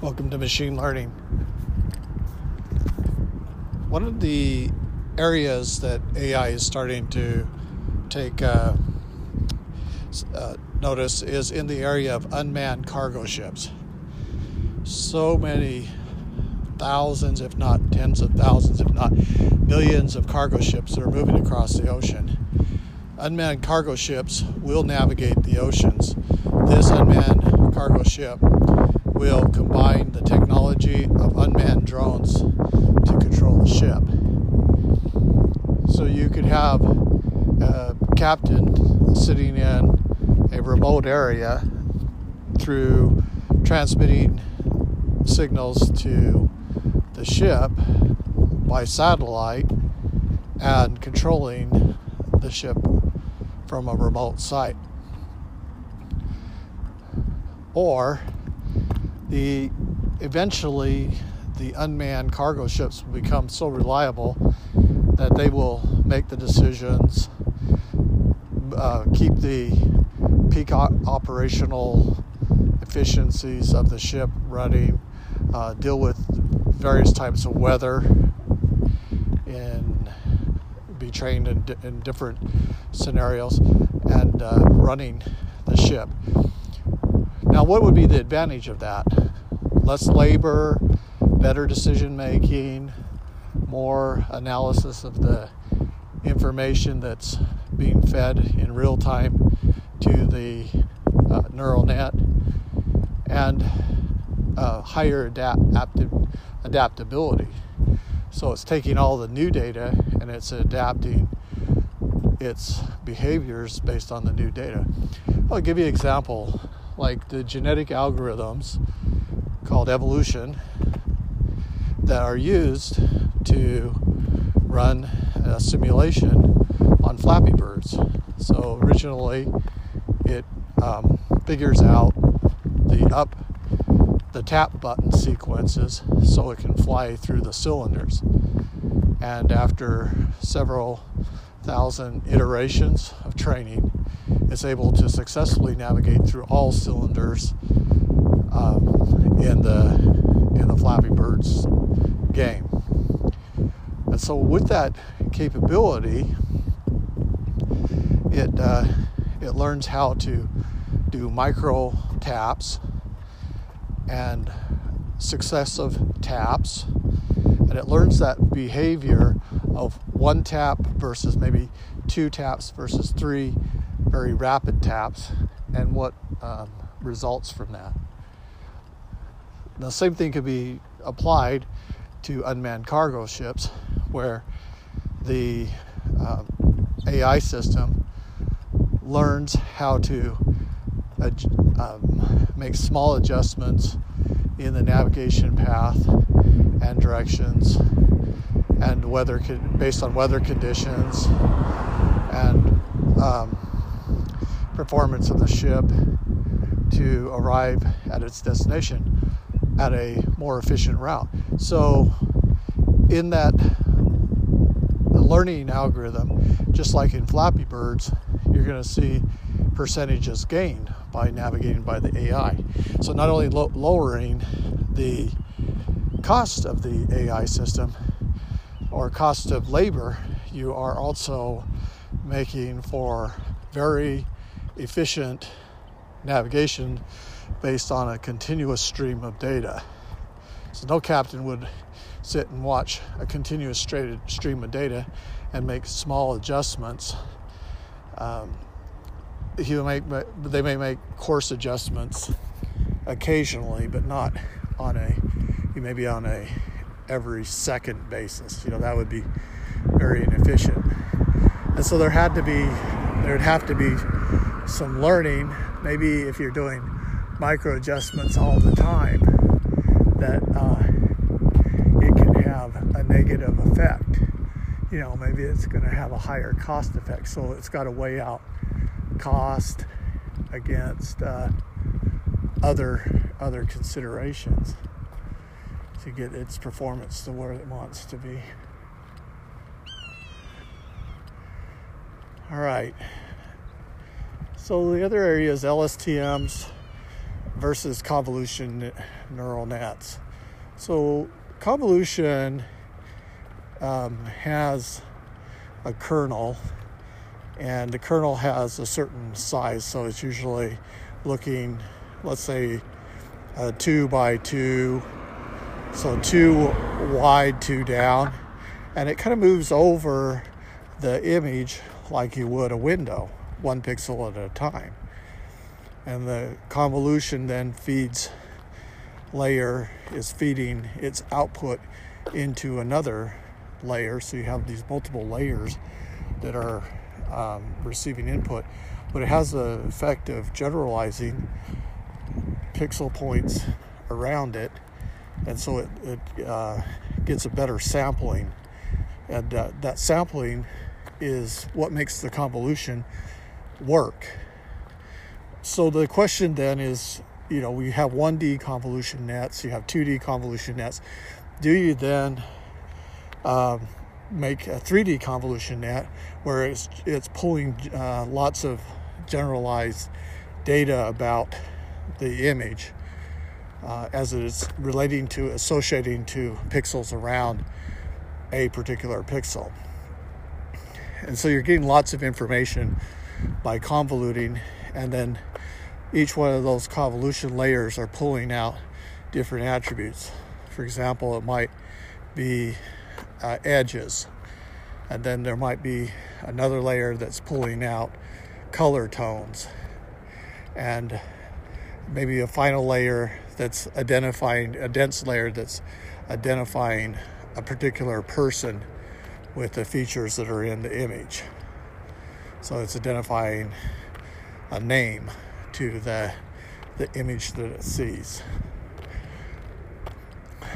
Welcome to Machine Learning. One of the areas that AI is starting to take uh, uh, notice is in the area of unmanned cargo ships. So many thousands, if not tens of thousands, if not millions of cargo ships that are moving across the ocean. Unmanned cargo ships will navigate the oceans. This unmanned cargo ship will combine the technology of unmanned drones to control the ship. So you could have a captain sitting in a remote area through transmitting signals to the ship by satellite and controlling the ship from a remote site. Or the eventually the unmanned cargo ships will become so reliable that they will make the decisions, uh, keep the peak operational efficiencies of the ship running, uh, deal with various types of weather, and be trained in, in different scenarios, and uh, running the ship. Now, what would be the advantage of that? Less labor, better decision making, more analysis of the information that's being fed in real time to the uh, neural net, and uh, higher adapt- adaptability. So it's taking all the new data and it's adapting its behaviors based on the new data. I'll give you an example like the genetic algorithms called evolution that are used to run a simulation on Flappy Birds. So originally, it um, figures out the up, the tap button sequences so it can fly through the cylinders. And after several thousand iterations of training, is able to successfully navigate through all cylinders um, in the in the Flappy Birds game. And so, with that capability, it uh, it learns how to do micro taps and successive taps, and it learns that behavior of one tap versus maybe two taps versus three very rapid taps and what um, results from that. The same thing could be applied to unmanned cargo ships where the uh, AI system learns how to um, make small adjustments in the navigation path and directions and weather based on weather conditions and um, performance of the ship to arrive at its destination at a more efficient route. So, in that learning algorithm, just like in Flappy Birds, you're going to see percentages gained by navigating by the AI. So, not only lo- lowering the cost of the AI system or cost of labor, you are also making for very efficient navigation based on a continuous stream of data. So, no captain would sit and watch a continuous stream of data and make small adjustments. Um, he make, they may make course adjustments occasionally, but not on a, you may be on a every second basis. You know, that would be very inefficient. And so there had to be, there'd have to be some learning, maybe if you're doing micro adjustments all the time, that uh, it can have a negative effect. You know, maybe it's going to have a higher cost effect. So it's got to weigh out cost against uh, other other considerations to get its performance to where it wants to be. All right. So the other area is LSTMs, versus convolution neural nets. So, convolution um, has a kernel, and the kernel has a certain size, so it's usually looking, let's say, a two by two, so two wide, two down, and it kind of moves over the image like you would a window, one pixel at a time. And the convolution then feeds layer is feeding its output into another layer. So you have these multiple layers that are um, receiving input, but it has the effect of generalizing pixel points around it, and so it, it uh, gets a better sampling. And uh, that sampling is what makes the convolution work. So the question then is, you know, we have 1D convolution nets, you have 2D convolution nets. Do you then um, make a 3D convolution net where it's it's pulling uh, lots of generalized data about the image uh, as it is relating to associating to pixels around a particular pixel. And so you're getting lots of information by convoluting, and then each one of those convolution layers are pulling out different attributes. For example, it might be uh, edges, and then there might be another layer that's pulling out color tones, and maybe a final layer that's identifying a dense layer that's identifying a particular person with the features that are in the image. So it's identifying a name to the the image that it sees.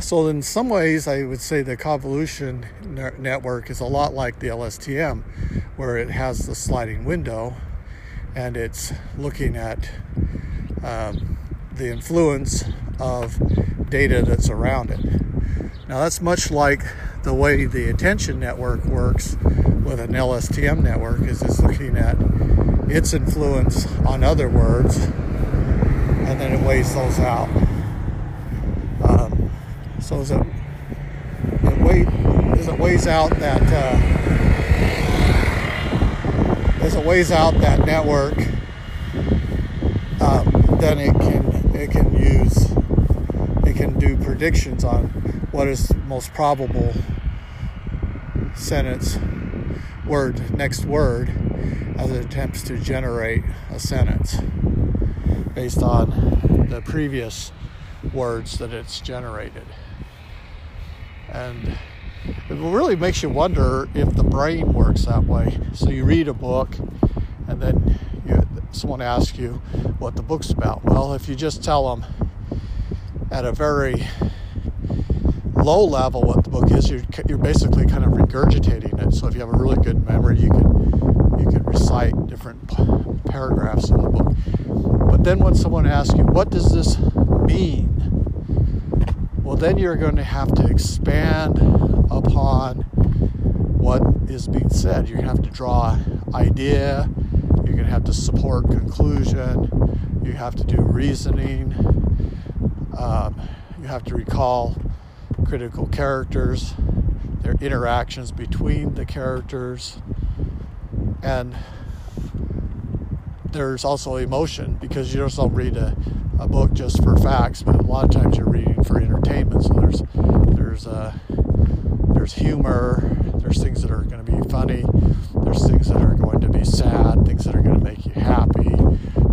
So in some ways, I would say the convolution network is a lot like the LSTM, where it has the sliding window, and it's looking at um, the influence of data that's around it. Now that's much like the way the attention network works with an LSTM network is it's looking at its influence on other words and then it weighs those out. Um, so as it, it, it weighs out that uh, as it weighs out that network, um, then it can it can use it can do predictions on what is most probable sentence word next word as it attempts to generate a sentence based on the previous words that it's generated. And it really makes you wonder if the brain works that way. So you read a book and then you, someone asks you what the book's about well if you just tell them at a very low level what the book is, you're, you're basically kind of regurgitating it. So if you have a really good memory, you can you can recite different paragraphs in the book. But then when someone asks you, what does this mean? Well, then you're going to have to expand upon what is being said. To have to draw idea. You're going to have to support conclusion. You have to do reasoning. Um, you have to recall critical characters, their interactions between the characters, and there's also emotion because you don't read a, a book just for facts, but a lot of times you're reading for entertainment. So there's there's uh, there's humor, there's things that are going to be funny, there's things that are going to be sad, things that are going to make you happy,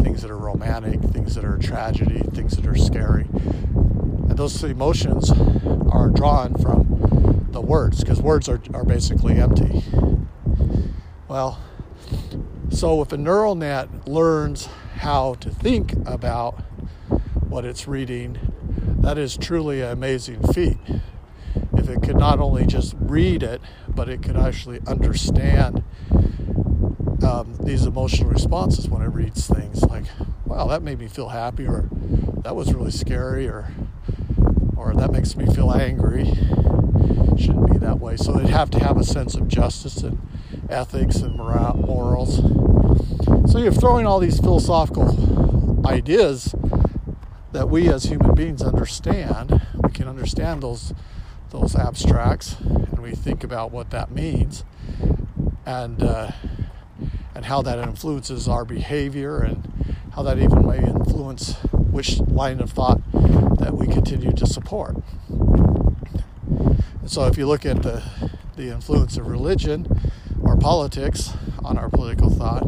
things that are romantic, things that are tragedy, things that are scary. And those emotions are drawn from the words because words are, are basically empty. Well, so if a neural net learns how to think about what it's reading, that is truly an amazing feat. If it could not only just read it, but it could actually understand um, these emotional responses when it reads things like, wow, that made me feel happy, or that was really scary, or or that makes me feel angry. Shouldn't be that way. So they'd have to have a sense of justice and ethics and morals. So you're throwing all these philosophical ideas that we as human beings understand. We can understand those those abstracts, and we think about what that means, and uh, and how that influences our behavior, and how that even may influence which line of thought that we continue to support. So, if you look at the the influence of religion or politics on our political thought,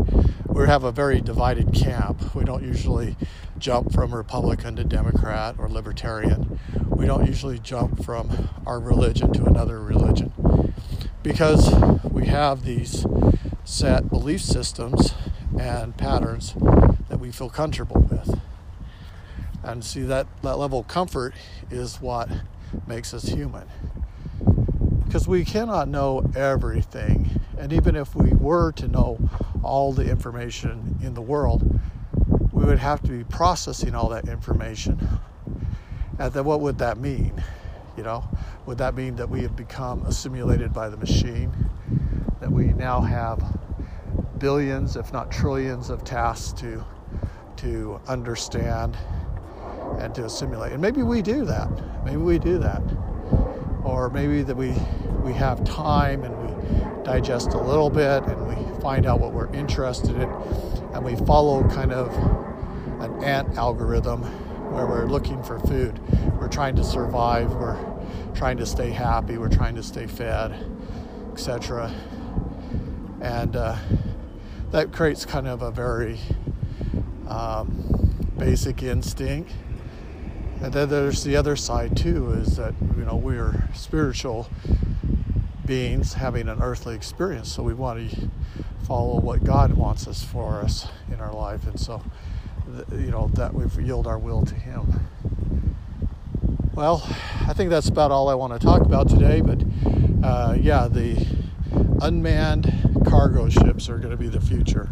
we have a very divided camp. We don't usually jump from Republican to Democrat or Libertarian. We don't usually jump from our religion to another religion because we have these set belief systems and patterns that we feel comfortable with. And see that, that level of comfort is what makes us human. Because we cannot know everything. And even if we were to know all the information in the world, we would have to be processing all that information. And then what would that mean? You know, would that mean that we have become assimilated by the machine? That we now have billions, if not trillions, of tasks to to understand and to assimilate. And maybe we do that. Maybe we do that. Or maybe that we we have time and we digest a little bit and we find out what we're interested in and we follow kind of an ant algorithm where we're looking for food. We're trying to survive, we're trying to stay happy, we're trying to stay fed, etc. And uh, that creates kind of a very um, basic instinct. And then there's the other side too, is that you know we're spiritual beings having an earthly experience, so we want to follow what God wants us for us in our life, and so you know, that we've yield our will to Him. Well, I think that's about all I want to talk about today, but uh, yeah, the unmanned cargo ships are going to be the future.